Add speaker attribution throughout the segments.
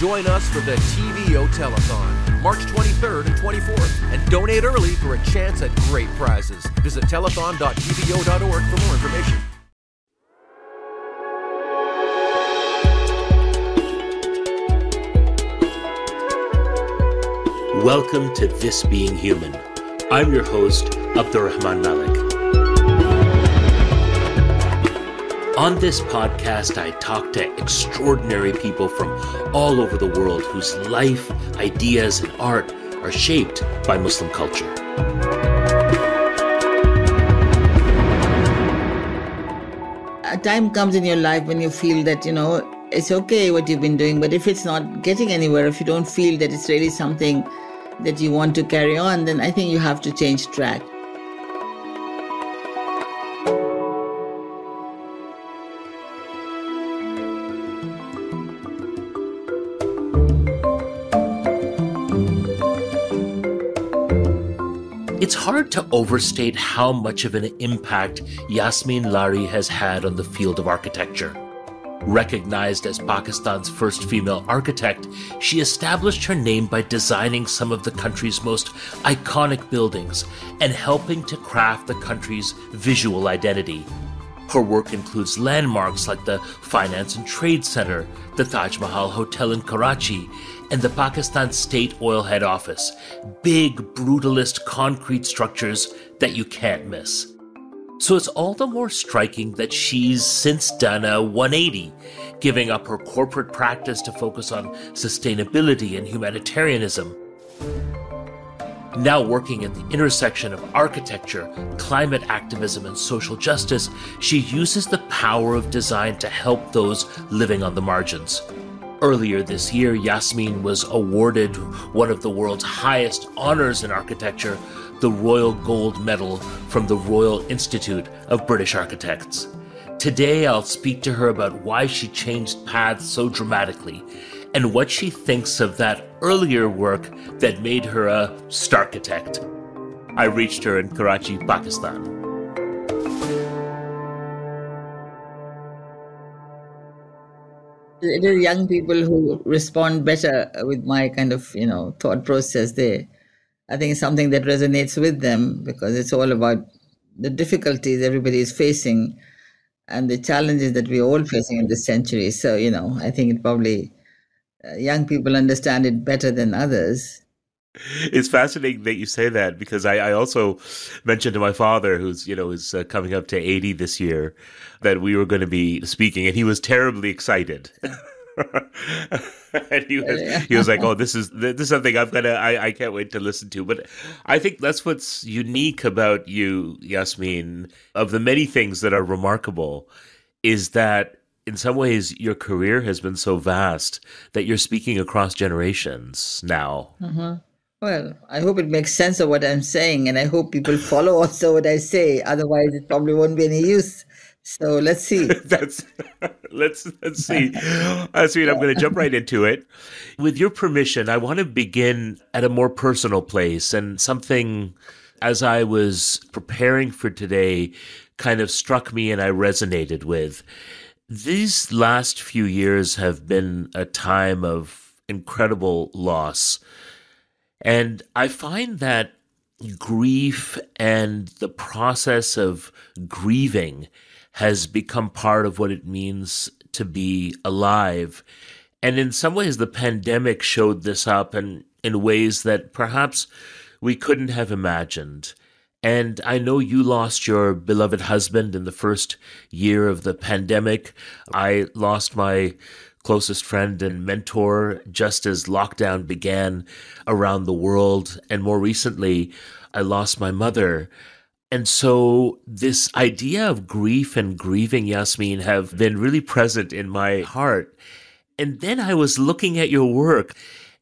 Speaker 1: Join us for the TVO Telethon, March 23rd and 24th, and donate early for a chance at great prizes. Visit telethon.tvo.org for more information.
Speaker 2: Welcome to This Being Human. I'm your host, Abdurrahman Malik. On this podcast, I talk to extraordinary people from all over the world whose life, ideas, and art are shaped by Muslim culture.
Speaker 3: A time comes in your life when you feel that, you know, it's okay what you've been doing, but if it's not getting anywhere, if you don't feel that it's really something that you want to carry on, then I think you have to change track.
Speaker 2: It's hard to overstate how much of an impact Yasmeen Lari has had on the field of architecture. Recognized as Pakistan's first female architect, she established her name by designing some of the country's most iconic buildings and helping to craft the country's visual identity. Her work includes landmarks like the Finance and Trade Center, the Taj Mahal Hotel in Karachi, and the Pakistan State Oil Head Office. Big, brutalist concrete structures that you can't miss. So it's all the more striking that she's since done a 180, giving up her corporate practice to focus on sustainability and humanitarianism. Now working at the intersection of architecture, climate activism, and social justice, she uses the power of design to help those living on the margins. Earlier this year, Yasmeen was awarded one of the world's highest honors in architecture, the Royal Gold Medal from the Royal Institute of British Architects. Today, I'll speak to her about why she changed paths so dramatically and what she thinks of that earlier work that made her a star architect. I reached her in Karachi, Pakistan.
Speaker 3: It is young people who respond better with my kind of, you know, thought process. They, I think, it's something that resonates with them because it's all about the difficulties everybody is facing and the challenges that we're all facing in this century. So, you know, I think it probably uh, young people understand it better than others.
Speaker 2: It's fascinating that you say that because I, I also mentioned to my father, who's you know is uh, coming up to eighty this year, that we were going to be speaking, and he was terribly excited. and he was he was like, "Oh, this is this is something I'm gonna I, I can't wait to listen to." But I think that's what's unique about you, Yasmeen. Of the many things that are remarkable, is that in some ways your career has been so vast that you're speaking across generations now.
Speaker 3: Mm-hmm. Well, I hope it makes sense of what I'm saying, and I hope people follow also what I say. Otherwise, it probably won't be any use. So let's see.
Speaker 2: That's let's let's see. That's sweet. I'm going to jump right into it. With your permission, I want to begin at a more personal place and something. As I was preparing for today, kind of struck me and I resonated with. These last few years have been a time of incredible loss and I find that grief and the process of grieving has become part of what it means to be alive. And in some ways, the pandemic showed this up and in ways that perhaps we couldn't have imagined. And I know you lost your beloved husband in the first year of the pandemic. I lost my closest friend and mentor just as lockdown began around the world. And more recently, I lost my mother. And so this idea of grief and grieving, Yasmeen, have been really present in my heart. And then I was looking at your work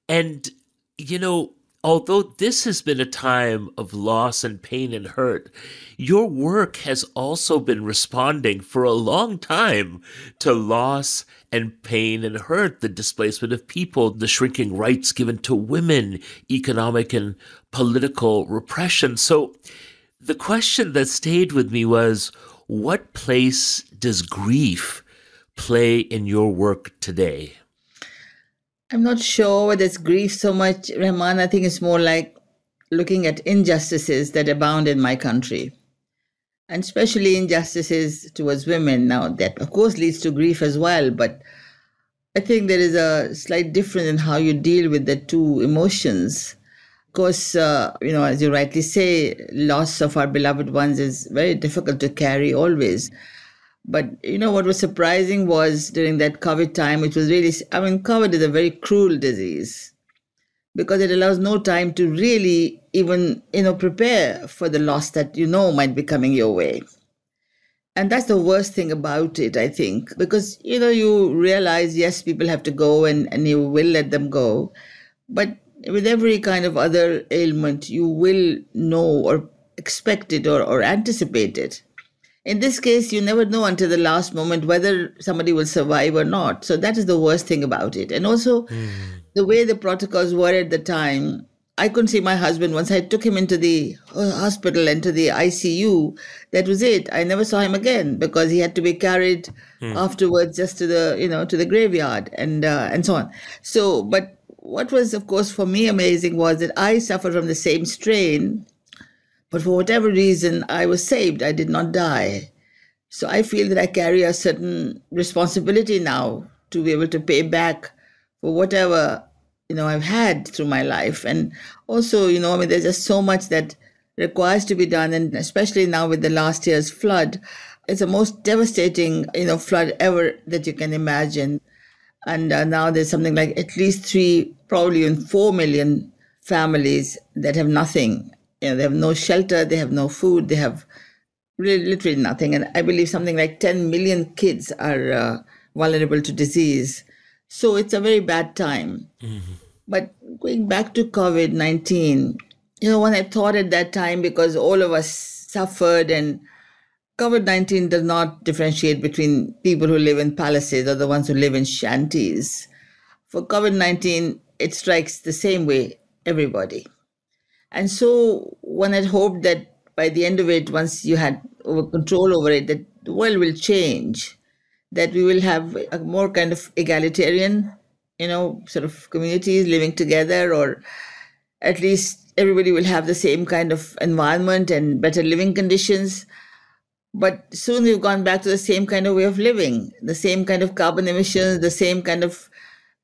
Speaker 2: and, you know, although this has been a time of loss and pain and hurt, your work has also been responding for a long time to loss and pain and hurt, the displacement of people, the shrinking rights given to women, economic and political repression. So the question that stayed with me was what place does grief play in your work today?
Speaker 3: I'm not sure whether it's grief so much, Rahman. I think it's more like looking at injustices that abound in my country, and especially injustices towards women. Now, that of course leads to grief as well, but I think there is a slight difference in how you deal with the two emotions. Of course, uh, you know, as you rightly say, loss of our beloved ones is very difficult to carry always. But you know what was surprising was during that COVID time, it was really, I mean, COVID is a very cruel disease because it allows no time to really even, you know, prepare for the loss that you know might be coming your way. And that's the worst thing about it, I think, because, you know, you realize, yes, people have to go and, and you will let them go. But with every kind of other ailment, you will know or expect it or, or anticipate it. In this case, you never know until the last moment whether somebody will survive or not. So that is the worst thing about it. And also, mm. the way the protocols were at the time, I couldn't see my husband. Once I took him into the uh, hospital and to the ICU, that was it. I never saw him again because he had to be carried mm. afterwards just to the you know to the graveyard and uh, and so on. So, but what was of course for me amazing was that I suffered from the same strain but for whatever reason, I was saved. I did not die. So I feel that I carry a certain responsibility now to be able to pay back for whatever you know I've had through my life. And also, you know, I mean, there's just so much that requires to be done, and especially now with the last year's flood, it's the most devastating, you know, flood ever that you can imagine. And uh, now there's something like at least three, probably even four million families that have nothing you know, they have no shelter, they have no food, they have really literally nothing. And I believe something like 10 million kids are uh, vulnerable to disease. So it's a very bad time. Mm-hmm. But going back to COVID 19, you know, when I thought at that time, because all of us suffered and COVID 19 does not differentiate between people who live in palaces or the ones who live in shanties. For COVID 19, it strikes the same way everybody. And so one had hoped that by the end of it, once you had control over it, that the world will change, that we will have a more kind of egalitarian, you know, sort of communities living together, or at least everybody will have the same kind of environment and better living conditions. But soon we've gone back to the same kind of way of living, the same kind of carbon emissions, the same kind of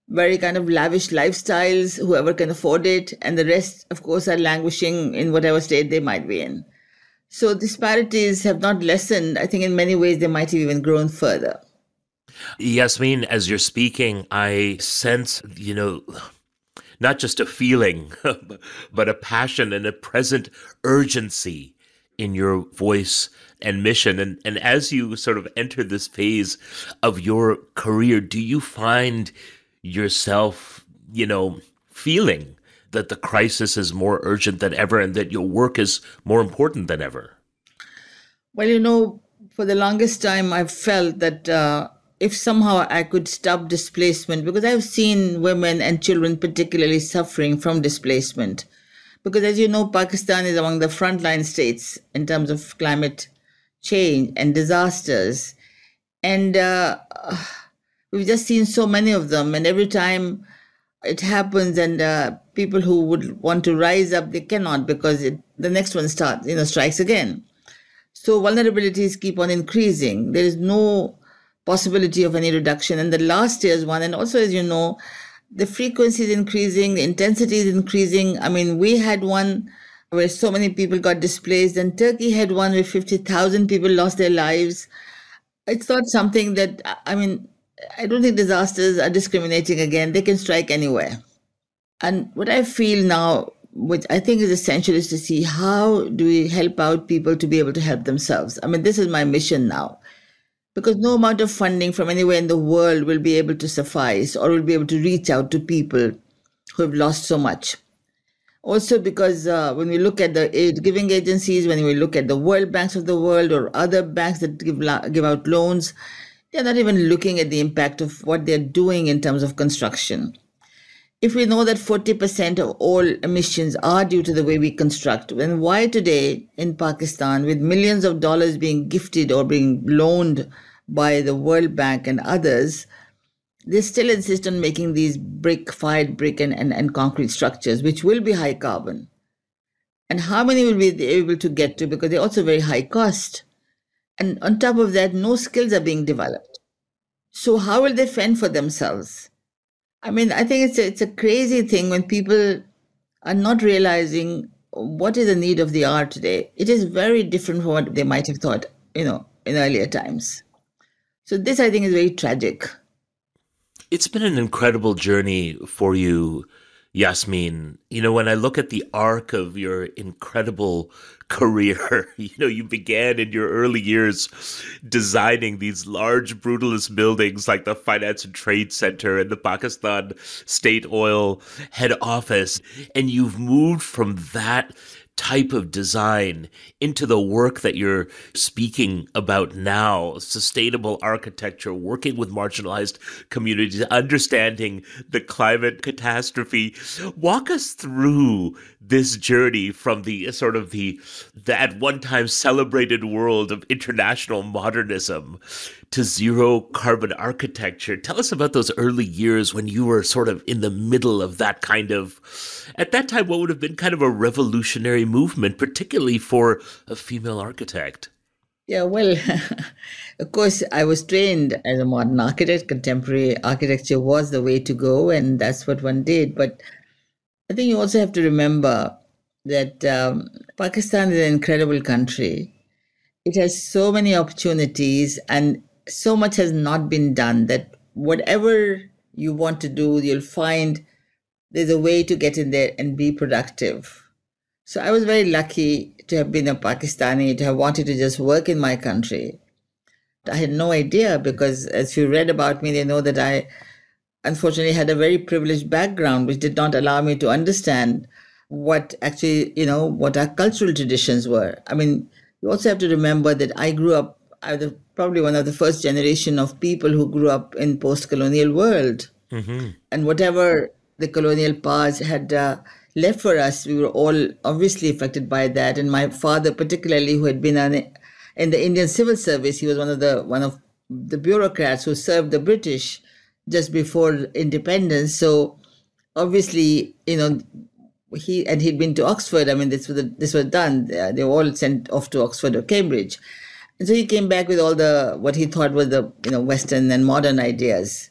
Speaker 3: very kind of lavish lifestyles, whoever can afford it, and the rest, of course, are languishing in whatever state they might be in. So disparities have not lessened. I think in many ways they might have even grown further.
Speaker 2: Yasmeen, as you're speaking, I sense, you know, not just a feeling, but a passion and a present urgency in your voice and mission. And, and as you sort of enter this phase of your career, do you find yourself, you know, feeling that the crisis is more urgent than ever and that your work is more important than ever?
Speaker 3: Well, you know, for the longest time, I've felt that uh, if somehow I could stop displacement, because I've seen women and children particularly suffering from displacement. Because as you know, Pakistan is among the frontline states in terms of climate change and disasters. And uh, we've just seen so many of them and every time it happens and uh, people who would want to rise up they cannot because it, the next one starts you know strikes again. So vulnerabilities keep on increasing. There is no possibility of any reduction and the last year's one. And also as you know the frequency is increasing the intensity is increasing. I mean we had one where so many people got displaced and Turkey had one where 50000 people lost their lives. It's not something that i mean I don't think disasters are discriminating again. They can strike anywhere. And what I feel now, which I think is essential, is to see how do we help out people to be able to help themselves. I mean, this is my mission now. Because no amount of funding from anywhere in the world will be able to suffice or will be able to reach out to people who have lost so much. Also, because uh, when we look at the aid giving agencies, when we look at the World Banks of the world or other banks that give, give out loans, they're not even looking at the impact of what they're doing in terms of construction. If we know that 40% of all emissions are due to the way we construct, then why today in Pakistan, with millions of dollars being gifted or being loaned by the World Bank and others, they still insist on making these brick, fired brick, and, and, and concrete structures, which will be high carbon. And how many will be able to get to because they're also very high cost. And on top of that, no skills are being developed. So, how will they fend for themselves? I mean, I think it's a, it's a crazy thing when people are not realizing what is the need of the hour today. It is very different from what they might have thought, you know, in earlier times. So, this I think is very tragic.
Speaker 2: It's been an incredible journey for you, Yasmeen. You know, when I look at the arc of your incredible career, you know, you began in your early years designing these large brutalist buildings like the Finance and Trade Center and the Pakistan State Oil head office. And you've moved from that type of design into the work that you're speaking about now. Sustainable architecture working with marginalized communities understanding the climate catastrophe. Walk us through this journey from the sort of the, the at one time celebrated world of international modernism to zero carbon architecture. Tell us about those early years when you were sort of in the middle of that kind of, at that time, what would have been kind of a revolutionary movement, particularly for a female architect.
Speaker 3: Yeah, well, of course, I was trained as a modern architect. Contemporary architecture was the way to go, and that's what one did. But I think you also have to remember that um, Pakistan is an incredible country. It has so many opportunities, and so much has not been done that whatever you want to do, you'll find there's a way to get in there and be productive. So I was very lucky to have been a Pakistani, to have wanted to just work in my country. I had no idea because, as you read about me, they know that I unfortunately had a very privileged background, which did not allow me to understand what actually, you know, what our cultural traditions were. I mean, you also have to remember that I grew up I was probably one of the first generation of people who grew up in post-colonial world, mm-hmm. and whatever the colonial past had uh, left for us, we were all obviously affected by that. And my father, particularly, who had been an, in the Indian civil service, he was one of the one of the bureaucrats who served the British just before independence. So obviously, you know, he and he'd been to Oxford. I mean, this was this was done. They were all sent off to Oxford or Cambridge. And so he came back with all the what he thought was the you know Western and modern ideas.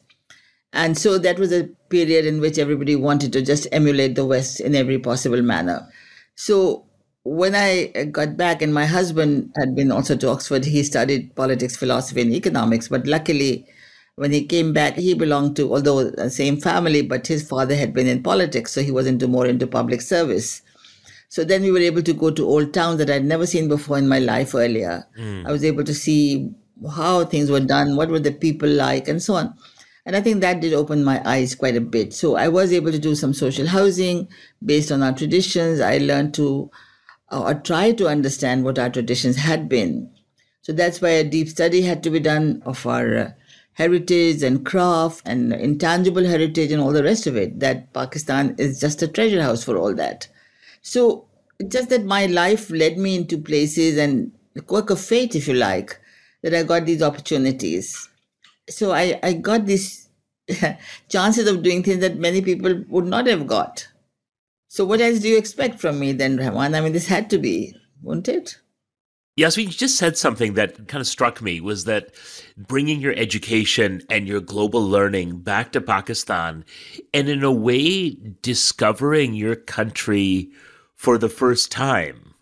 Speaker 3: And so that was a period in which everybody wanted to just emulate the West in every possible manner. So when I got back, and my husband had been also to Oxford, he studied politics, philosophy, and economics. But luckily, when he came back, he belonged to, although the same family, but his father had been in politics, so he was into more into public service. So then we were able to go to old towns that I'd never seen before in my life earlier. Mm. I was able to see how things were done, what were the people like, and so on. And I think that did open my eyes quite a bit. So I was able to do some social housing based on our traditions. I learned to uh, or try to understand what our traditions had been. So that's why a deep study had to be done of our uh, heritage and craft and intangible heritage and all the rest of it. That Pakistan is just a treasure house for all that. So just that my life led me into places and the quirk of fate, if you like, that I got these opportunities. So I, I got these chances of doing things that many people would not have got. So what else do you expect from me then, Rahman? I mean, this had to be, wouldn't it?
Speaker 2: Yasmeen, you just said something that kind of struck me was that bringing your education and your global learning back to Pakistan and in a way discovering your country for the first time.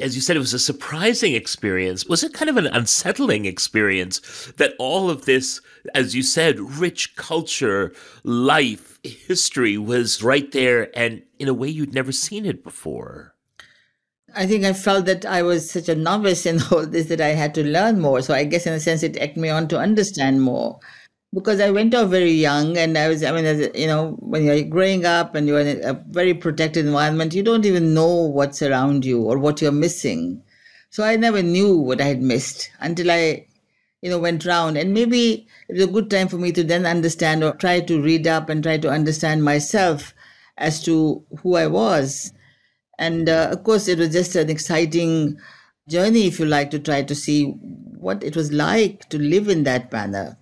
Speaker 2: As you said, it was a surprising experience. Was it kind of an unsettling experience that all of this, as you said, rich culture, life, history was right there and in a way you'd never seen it before?
Speaker 3: I think I felt that I was such a novice in all this that I had to learn more. So I guess in a sense it egged me on to understand more because I went off very young and I was, I mean, as, you know, when you're growing up and you're in a very protected environment, you don't even know what's around you or what you're missing. So I never knew what I had missed until I, you know, went round. And maybe it was a good time for me to then understand or try to read up and try to understand myself as to who I was. And uh, of course, it was just an exciting journey, if you like, to try to see what it was like to live in that manner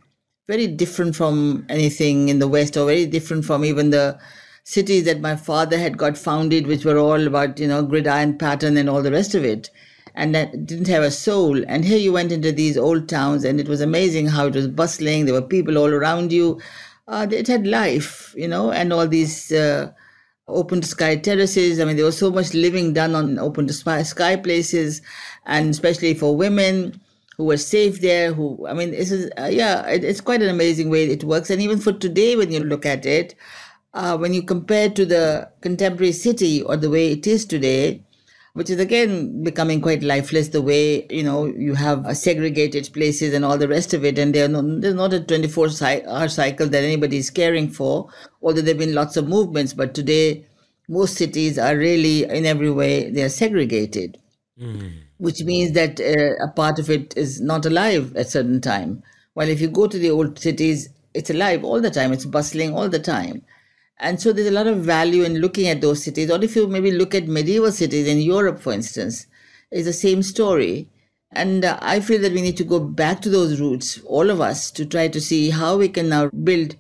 Speaker 3: very different from anything in the West, or very different from even the cities that my father had got founded, which were all about, you know, gridiron pattern and all the rest of it. And that didn't have a soul. And here you went into these old towns, and it was amazing how it was bustling. There were people all around you. Uh, it had life, you know, and all these uh, open sky terraces. I mean, there was so much living done on open sky places, and especially for women who were safe there. Who, I mean, this is, uh, yeah, it, it's quite an amazing way it works. And even for today, when you look at it, uh, when you compare to the contemporary city or the way it is today, which is again becoming quite lifeless the way you know you have segregated places and all the rest of it and there's not a 24 hour cycle that anybody is caring for although there have been lots of movements but today most cities are really in every way they are segregated. Mm. which means that uh, a part of it is not alive at certain time. While if you go to the old cities it's alive all the time. It's bustling all the time and so there's a lot of value in looking at those cities. Or if you maybe look at medieval cities in Europe, for instance, it's the same story. And uh, I feel that we need to go back to those roots, all of us, to try to see how we can now build,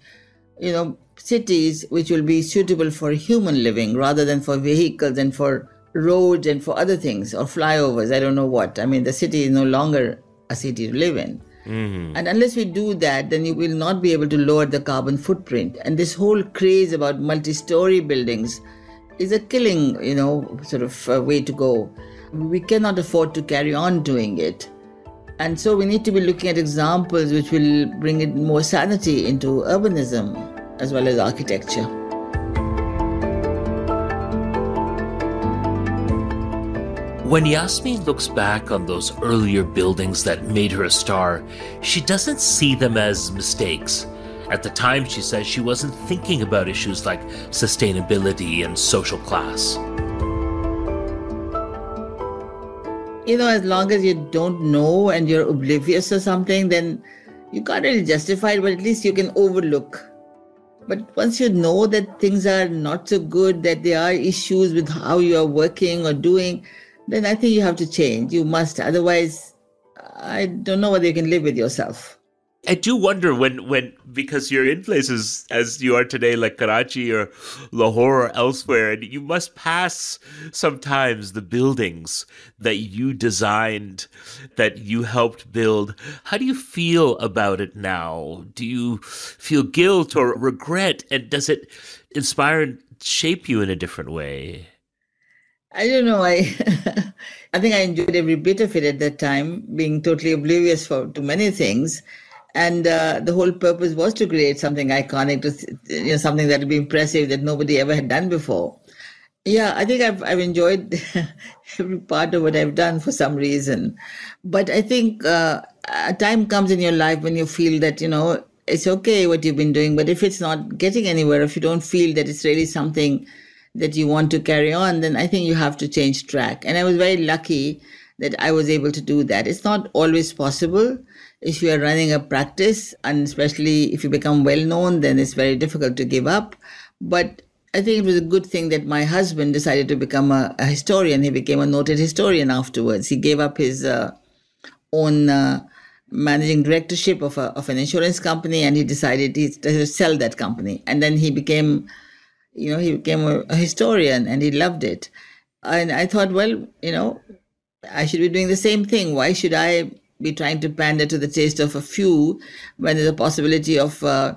Speaker 3: you know, cities which will be suitable for human living rather than for vehicles and for roads and for other things or flyovers. I don't know what. I mean, the city is no longer a city to live in. Mm-hmm. And unless we do that, then you will not be able to lower the carbon footprint. And this whole craze about multi story buildings is a killing, you know, sort of uh, way to go. We cannot afford to carry on doing it. And so we need to be looking at examples which will bring in more sanity into urbanism as well as architecture.
Speaker 2: When Yasmeen looks back on those earlier buildings that made her a star, she doesn't see them as mistakes. At the time, she says she wasn't thinking about issues like sustainability and social class.
Speaker 3: You know, as long as you don't know and you're oblivious to something, then you can't really justify it, but at least you can overlook. But once you know that things are not so good, that there are issues with how you are working or doing, then I think you have to change. You must. Otherwise, I don't know whether you can live with yourself.
Speaker 2: I do wonder when, when because you're in places as you are today, like Karachi or Lahore or elsewhere, and you must pass sometimes the buildings that you designed, that you helped build. How do you feel about it now? Do you feel guilt or regret? And does it inspire and shape you in a different way?
Speaker 3: I don't know. I I think I enjoyed every bit of it at that time, being totally oblivious for to many things, and uh, the whole purpose was to create something iconic, to you know, something that would be impressive that nobody ever had done before. Yeah, I think I've I've enjoyed every part of what I've done for some reason, but I think uh, a time comes in your life when you feel that you know it's okay what you've been doing, but if it's not getting anywhere, if you don't feel that it's really something that you want to carry on, then I think you have to change track. And I was very lucky that I was able to do that. It's not always possible if you are running a practice, and especially if you become well known, then it's very difficult to give up. But I think it was a good thing that my husband decided to become a, a historian. He became a noted historian afterwards. He gave up his uh, own uh, managing directorship of, a, of an insurance company and he decided he to sell that company. And then he became you know, he became a, a historian and he loved it. And I thought, well, you know, I should be doing the same thing. Why should I be trying to pander to the taste of a few when there's a possibility of uh,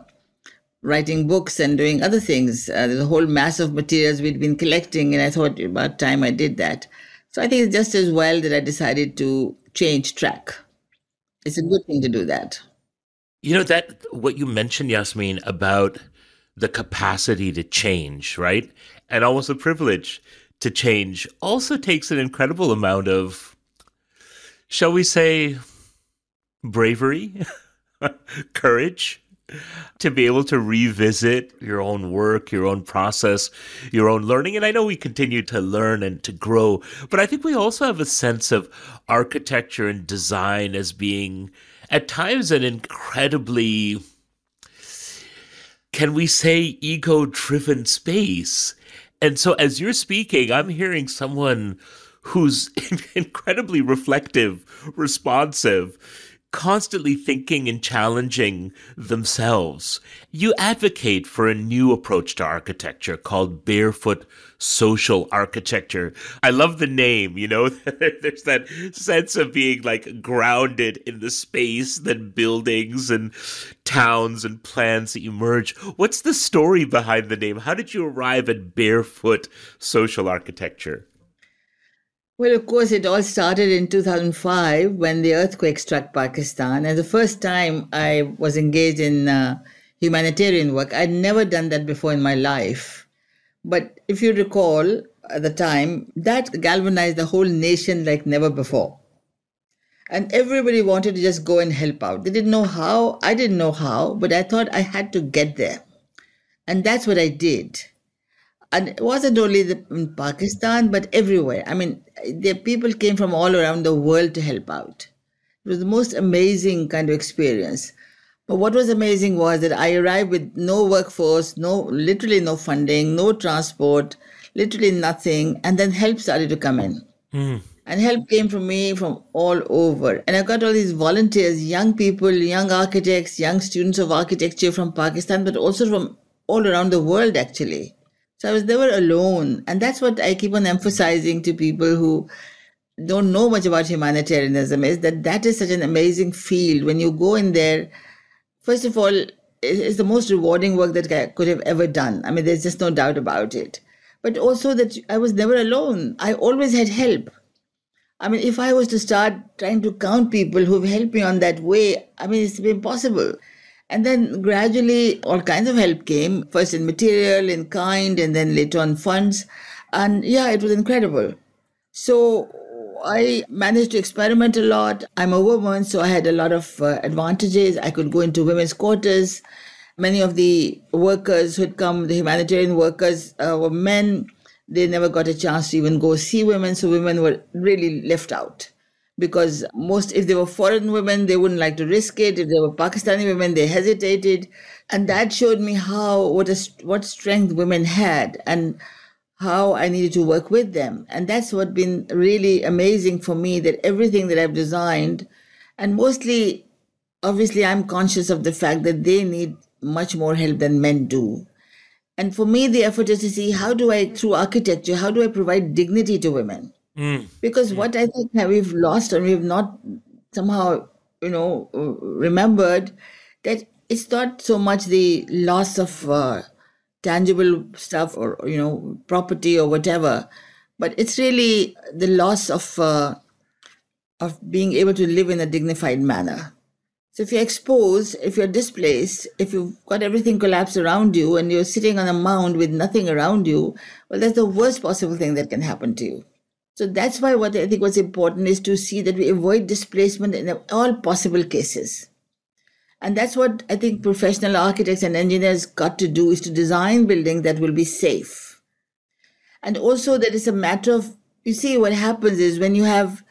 Speaker 3: writing books and doing other things? Uh, there's a whole mass of materials we'd been collecting, and I thought about time I did that. So I think it's just as well that I decided to change track. It's a good thing to do that.
Speaker 2: You know that what you mentioned, Yasmeen, about the capacity to change, right? And almost a privilege to change also takes an incredible amount of, shall we say, bravery, courage to be able to revisit your own work, your own process, your own learning. And I know we continue to learn and to grow, but I think we also have a sense of architecture and design as being at times an incredibly can we say ego driven space? And so as you're speaking, I'm hearing someone who's incredibly reflective, responsive, constantly thinking and challenging themselves. You advocate for a new approach to architecture called barefoot social architecture. I love the name, you know, there's that sense of being like grounded in the space, that buildings and towns and plans emerge. What's the story behind the name? How did you arrive at barefoot social architecture?
Speaker 3: Well, of course, it all started in 2005 when the earthquake struck Pakistan. And the first time I was engaged in uh, humanitarian work, I'd never done that before in my life. But if you recall at the time, that galvanized the whole nation like never before. And everybody wanted to just go and help out. They didn't know how, I didn't know how, but I thought I had to get there. And that's what I did and it wasn't only the, in Pakistan, but everywhere. I mean, the people came from all around the world to help out. It was the most amazing kind of experience. But what was amazing was that I arrived with no workforce, no, literally no funding, no transport, literally nothing, and then help started to come in. Mm. And help came from me from all over. And I got all these volunteers, young people, young architects, young students of architecture from Pakistan, but also from all around the world, actually. So I was never alone. And that's what I keep on emphasizing to people who don't know much about humanitarianism is that that is such an amazing field. When you go in there, first of all, it's the most rewarding work that I could have ever done. I mean, there's just no doubt about it. But also that I was never alone. I always had help. I mean, if I was to start trying to count people who've helped me on that way, I mean, it's impossible. And then gradually all kinds of help came, first in material, in kind, and then later on funds. And yeah, it was incredible. So I managed to experiment a lot. I'm a woman, so I had a lot of uh, advantages. I could go into women's quarters. Many of the workers who had come, the humanitarian workers, uh, were men. They never got a chance to even go see women, so women were really left out because most if they were foreign women they wouldn't like to risk it. If they were pakistani women they hesitated. And that showed me how what a, what strength women had and how i needed to work with them. And that's what been really amazing for me that everything that i've designed and mostly obviously i'm conscious of the fact that they need much more help than men do. And for me the effort is to see how do i through architecture how do i provide dignity to women Mm. Because mm. what I think that we've lost and we've not somehow, you know, remembered that it's not so much the loss of uh, tangible stuff or, you know, property or whatever, but it's really the loss of uh, of being able to live in a dignified manner. So if you're exposed, if you're displaced, if you've got everything collapsed around you and you're sitting on a mound with nothing around you, well, that's the worst possible thing that can happen to you. So that's why what I think was important is to see that we avoid displacement in all possible cases. And that's what I think professional architects and engineers got to do is to design buildings that will be safe. And also that it's a matter of, you see, what happens is when you have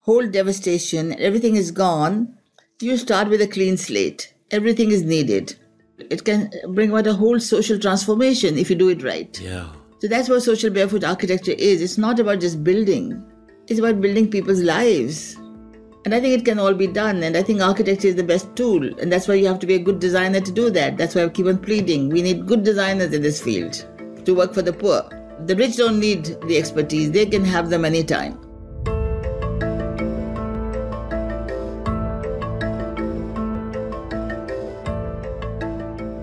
Speaker 3: whole devastation, everything is gone, you start with a clean slate. Everything is needed. It can bring about a whole social transformation if you do it right.
Speaker 2: Yeah.
Speaker 3: So that's what social barefoot architecture is. It's not about just building, it's about building people's lives. And I think it can all be done. And I think architecture is the best tool. And that's why you have to be a good designer to do that. That's why I keep on pleading. We need good designers in this field to work for the poor. The rich don't need the expertise, they can have them anytime.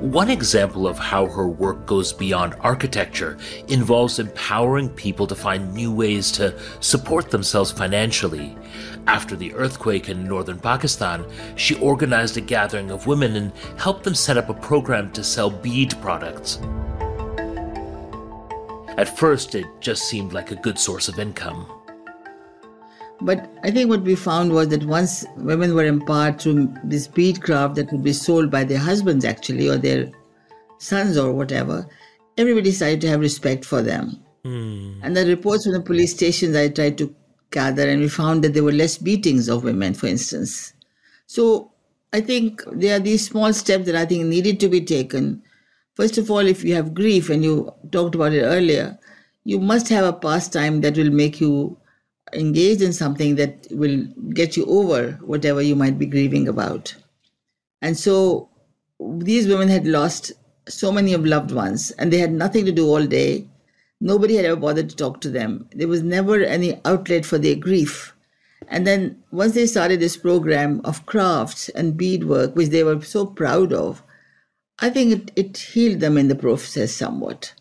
Speaker 2: One example of how her work goes beyond architecture involves empowering people to find new ways to support themselves financially. After the earthquake in northern Pakistan, she organized a gathering of women and helped them set up a program to sell bead products. At first, it just seemed like a good source of income.
Speaker 3: But I think what we found was that once women were empowered through this bead craft that would be sold by their husbands actually or their sons or whatever, everybody started to have respect for them. Mm. And the reports from the police stations I tried to gather, and we found that there were less beatings of women, for instance. So I think there are these small steps that I think needed to be taken. First of all, if you have grief, and you talked about it earlier, you must have a pastime that will make you engage in something that will get you over whatever you might be grieving about. And so these women had lost so many of loved ones and they had nothing to do all day. Nobody had ever bothered to talk to them. There was never any outlet for their grief. And then once they started this program of crafts and beadwork, which they were so proud of, I think it, it healed them in the process somewhat.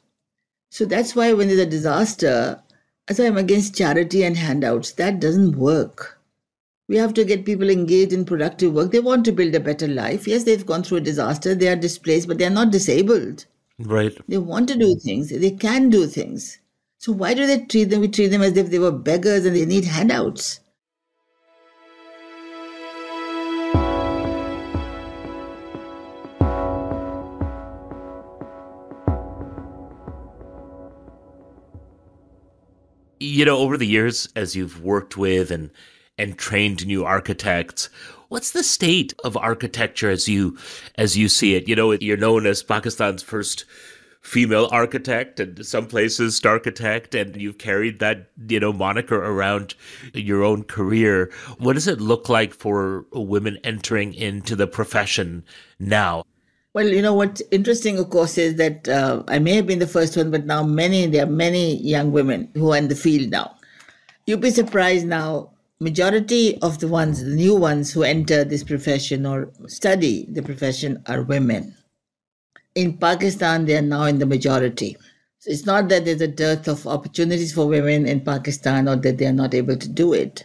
Speaker 3: So that's why when there's a disaster, as I'm against charity and handouts, that doesn't work. We have to get people engaged in productive work. They want to build a better life. Yes, they've gone through a disaster, they are displaced, but they're not disabled.
Speaker 2: Right.
Speaker 3: They want to do things, they can do things. So why do they treat them? We treat them as if they were beggars and they need handouts.
Speaker 2: You know, over the years, as you've worked with and and trained new architects, what's the state of architecture as you as you see it? You know, you're known as Pakistan's first female architect and some places architect and you've carried that you know moniker around your own career what does it look like for women entering into the profession now
Speaker 3: well, you know what's interesting, of course, is that uh, I may have been the first one, but now many there are many young women who are in the field now. You'd be surprised now. Majority of the ones, the new ones who enter this profession or study the profession are women. In Pakistan, they are now in the majority. So it's not that there's a dearth of opportunities for women in Pakistan or that they are not able to do it.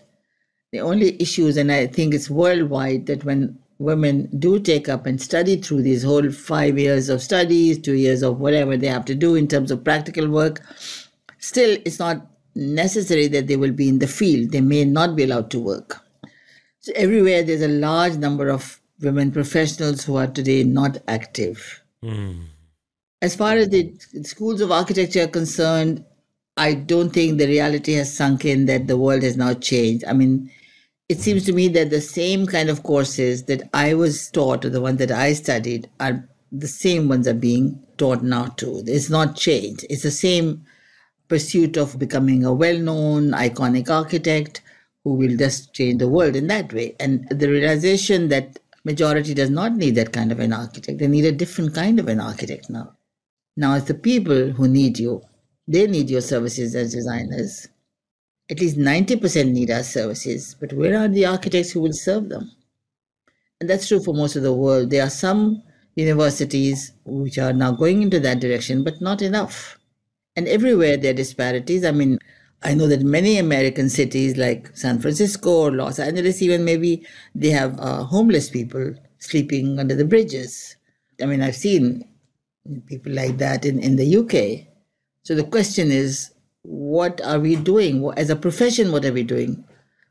Speaker 3: The only issues, and I think it's worldwide, that when women do take up and study through these whole five years of studies, two years of whatever they have to do in terms of practical work, still it's not necessary that they will be in the field. They may not be allowed to work. So everywhere there's a large number of women professionals who are today not active. Mm. As far as the schools of architecture are concerned, I don't think the reality has sunk in that the world has now changed. I mean, it seems to me that the same kind of courses that I was taught, or the ones that I studied, are the same ones are being taught now too. It's not changed. It's the same pursuit of becoming a well-known, iconic architect who will just change the world in that way. And the realization that majority does not need that kind of an architect. They need a different kind of an architect now. Now it's the people who need you. They need your services as designers. At least 90% need our services, but where are the architects who will serve them? And that's true for most of the world. There are some universities which are now going into that direction, but not enough. And everywhere there are disparities. I mean, I know that many American cities like San Francisco or Los Angeles, even maybe they have uh, homeless people sleeping under the bridges. I mean, I've seen people like that in, in the UK. So the question is what are we doing? As a profession what are we doing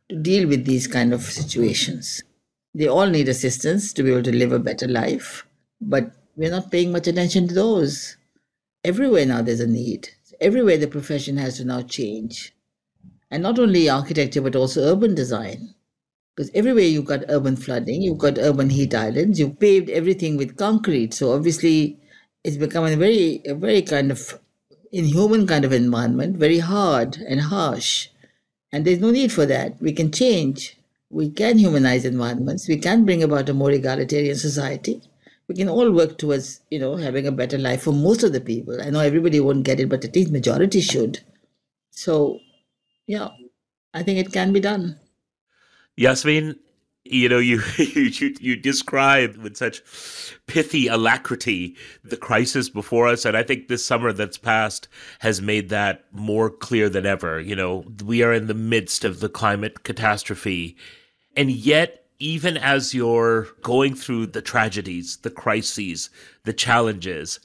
Speaker 3: to deal with these kind of situations? They all need assistance to be able to live a better life but we're not paying much attention to those. Everywhere now there's a need. Everywhere the profession has to now change. And not only architecture but also urban design. Because everywhere you've got urban flooding you've got urban heat islands you've paved everything with concrete. So obviously it's becoming a very a very kind of inhuman kind of environment, very hard and harsh. And there's no need for that. We can change. We can humanize environments. We can bring about a more egalitarian society. We can all work towards, you know, having a better life for most of the people. I know everybody won't get it, but at least majority should. So, yeah, I think it can be done.
Speaker 2: Yasmeen, you know you you you describe with such pithy alacrity the crisis before us. And i think this summer that's passed has made that more clear than ever. You know we are in the midst of the climate catastrophe. And yet even as you're going through the tragedies the crises the challenges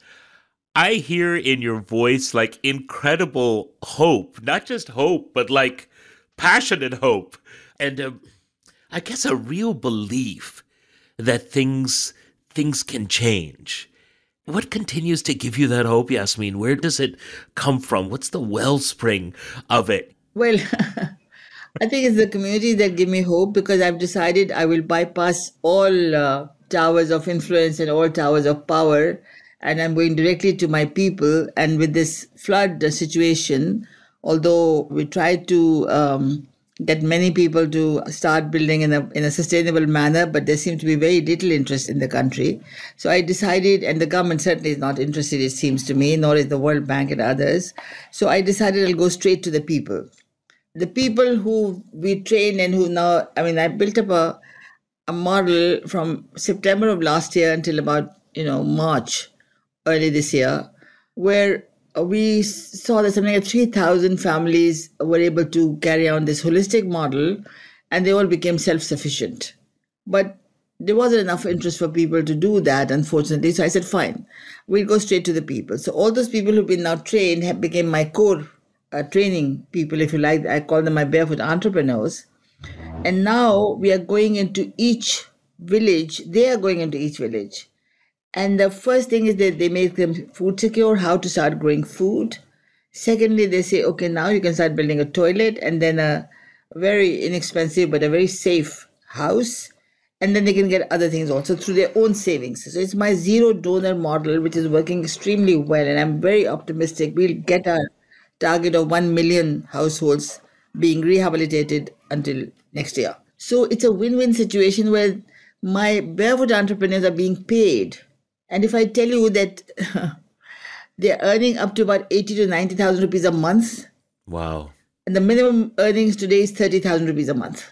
Speaker 2: i hear in your voice like incredible hope not just hope but like passionate hope. And um, I guess a real belief that things things can change. What continues to give you that hope, Yasmeen? Where does it come from? What's the wellspring of it?
Speaker 3: Well, I think it's the community that give me hope because I've decided I will bypass all uh, towers of influence and all towers of power, and I'm going directly to my people. And with this flood situation, although we tried to um, get many people to start building in a in a sustainable manner, but there seems to be very little interest in the country. So I decided, and the government certainly is not interested, it seems to me, nor is the World Bank and others. So I decided I'll go straight to the people. The people who we train and who now, I mean, I built up a a model from September of last year until about you know March, early this year, where we saw that something like 3,000 families were able to carry on this holistic model and they all became self sufficient. But there wasn't enough interest for people to do that, unfortunately. So I said, fine, we'll go straight to the people. So all those people who've been now trained have become my core uh, training people, if you like. I call them my barefoot entrepreneurs. And now we are going into each village, they are going into each village and the first thing is that they make them food secure, how to start growing food. Secondly, they say, okay, now you can start building a toilet and then a very inexpensive but a very safe house. And then they can get other things also through their own savings. So it's my zero donor model, which is working extremely well. And I'm very optimistic we'll get our target of 1 million households being rehabilitated until next year. So it's a win win situation where my barefoot entrepreneurs are being paid and if I tell you that they're earning up to about 80 to 90,000 rupees a month.
Speaker 2: Wow.
Speaker 3: And the minimum earnings today is 30,000 rupees a month.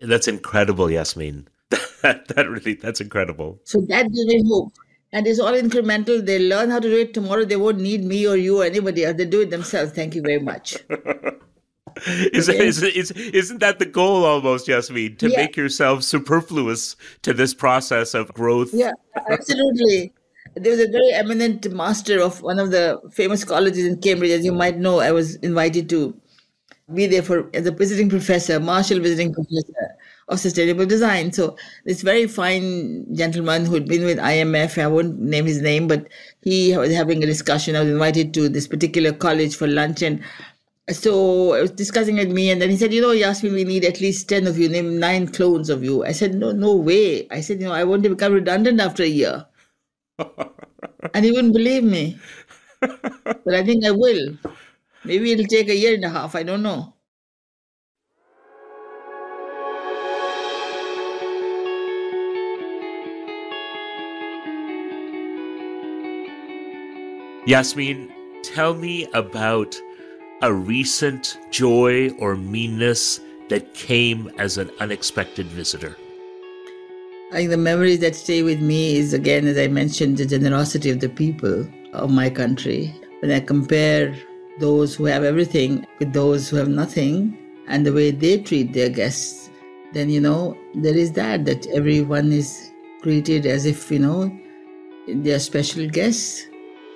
Speaker 2: That's incredible, Yasmeen. that, that really, that's incredible.
Speaker 3: So that gives me hope. And it's all incremental. They learn how to do it tomorrow. They won't need me or you or anybody else. They do it themselves. Thank you very much.
Speaker 2: is, is, is, isn't that the goal almost, Yasmeen, to yeah. make yourself superfluous to this process of growth?
Speaker 3: Yeah, absolutely. There was a very eminent master of one of the famous colleges in Cambridge, as you might know. I was invited to be there for as a visiting professor, Marshall visiting professor of sustainable design. So this very fine gentleman who'd been with IMF, I won't name his name, but he was having a discussion. I was invited to this particular college for lunch and so I was discussing with me, and then he said, "You know, Yasmeen, we need at least ten of you. Name nine clones of you." I said, "No, no way." I said, "You know, I want to become redundant after a year," and he wouldn't believe me. but I think I will. Maybe it'll take a year and a half. I don't know.
Speaker 2: Yasmeen, tell me about a recent joy or meanness that came as an unexpected visitor?
Speaker 3: I think the memories that stay with me is again, as I mentioned, the generosity of the people of my country. When I compare those who have everything with those who have nothing and the way they treat their guests, then you know, there is that, that everyone is treated as if, you know, they're special guests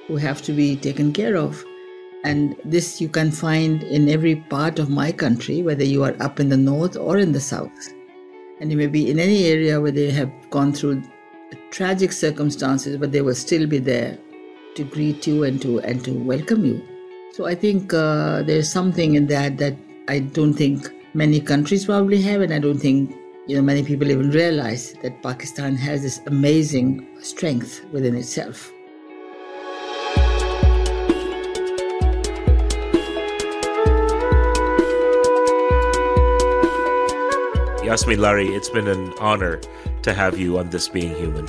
Speaker 3: who have to be taken care of. And this you can find in every part of my country, whether you are up in the north or in the south. And you may be in any area where they have gone through tragic circumstances, but they will still be there to greet you and to and to welcome you. So I think uh, there's something in that that I don't think many countries probably have, and I don't think you know many people even realize that Pakistan has this amazing strength within itself.
Speaker 2: Yasmeen Lari, it's been an honor to have you on This Being Human.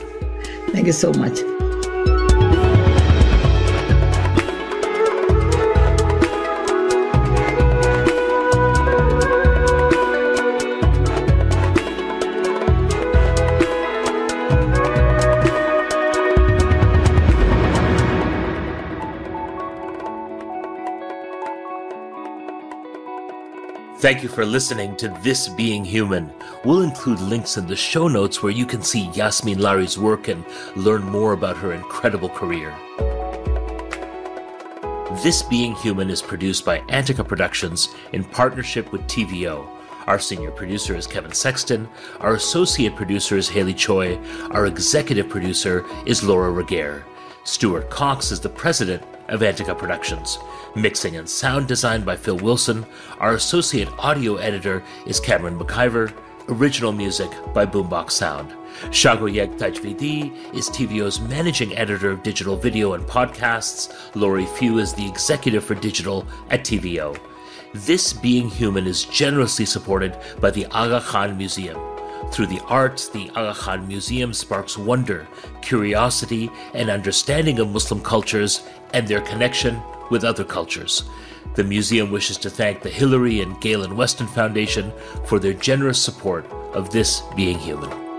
Speaker 3: Thank you so much.
Speaker 2: Thank you for listening to This Being Human. We'll include links in the show notes where you can see Yasmeen Lari's work and learn more about her incredible career. This Being Human is produced by Antica Productions in partnership with TVO. Our senior producer is Kevin Sexton. Our associate producer is Haley Choi. Our executive producer is Laura Regehr. Stuart Cox is the president of Antica Productions. Mixing and sound design by Phil Wilson. Our associate audio editor is Cameron McIver. Original music by Boombox Sound. Shagoyek Tajvidi is TVO's managing editor of digital video and podcasts. Lori Few is the executive for digital at TVO. This Being Human is generously supported by the Aga Khan Museum. Through the arts, the Aga Khan Museum sparks wonder, curiosity, and understanding of Muslim cultures and their connection with other cultures. The museum wishes to thank the Hilary and Galen Weston Foundation for their generous support of This Being Human.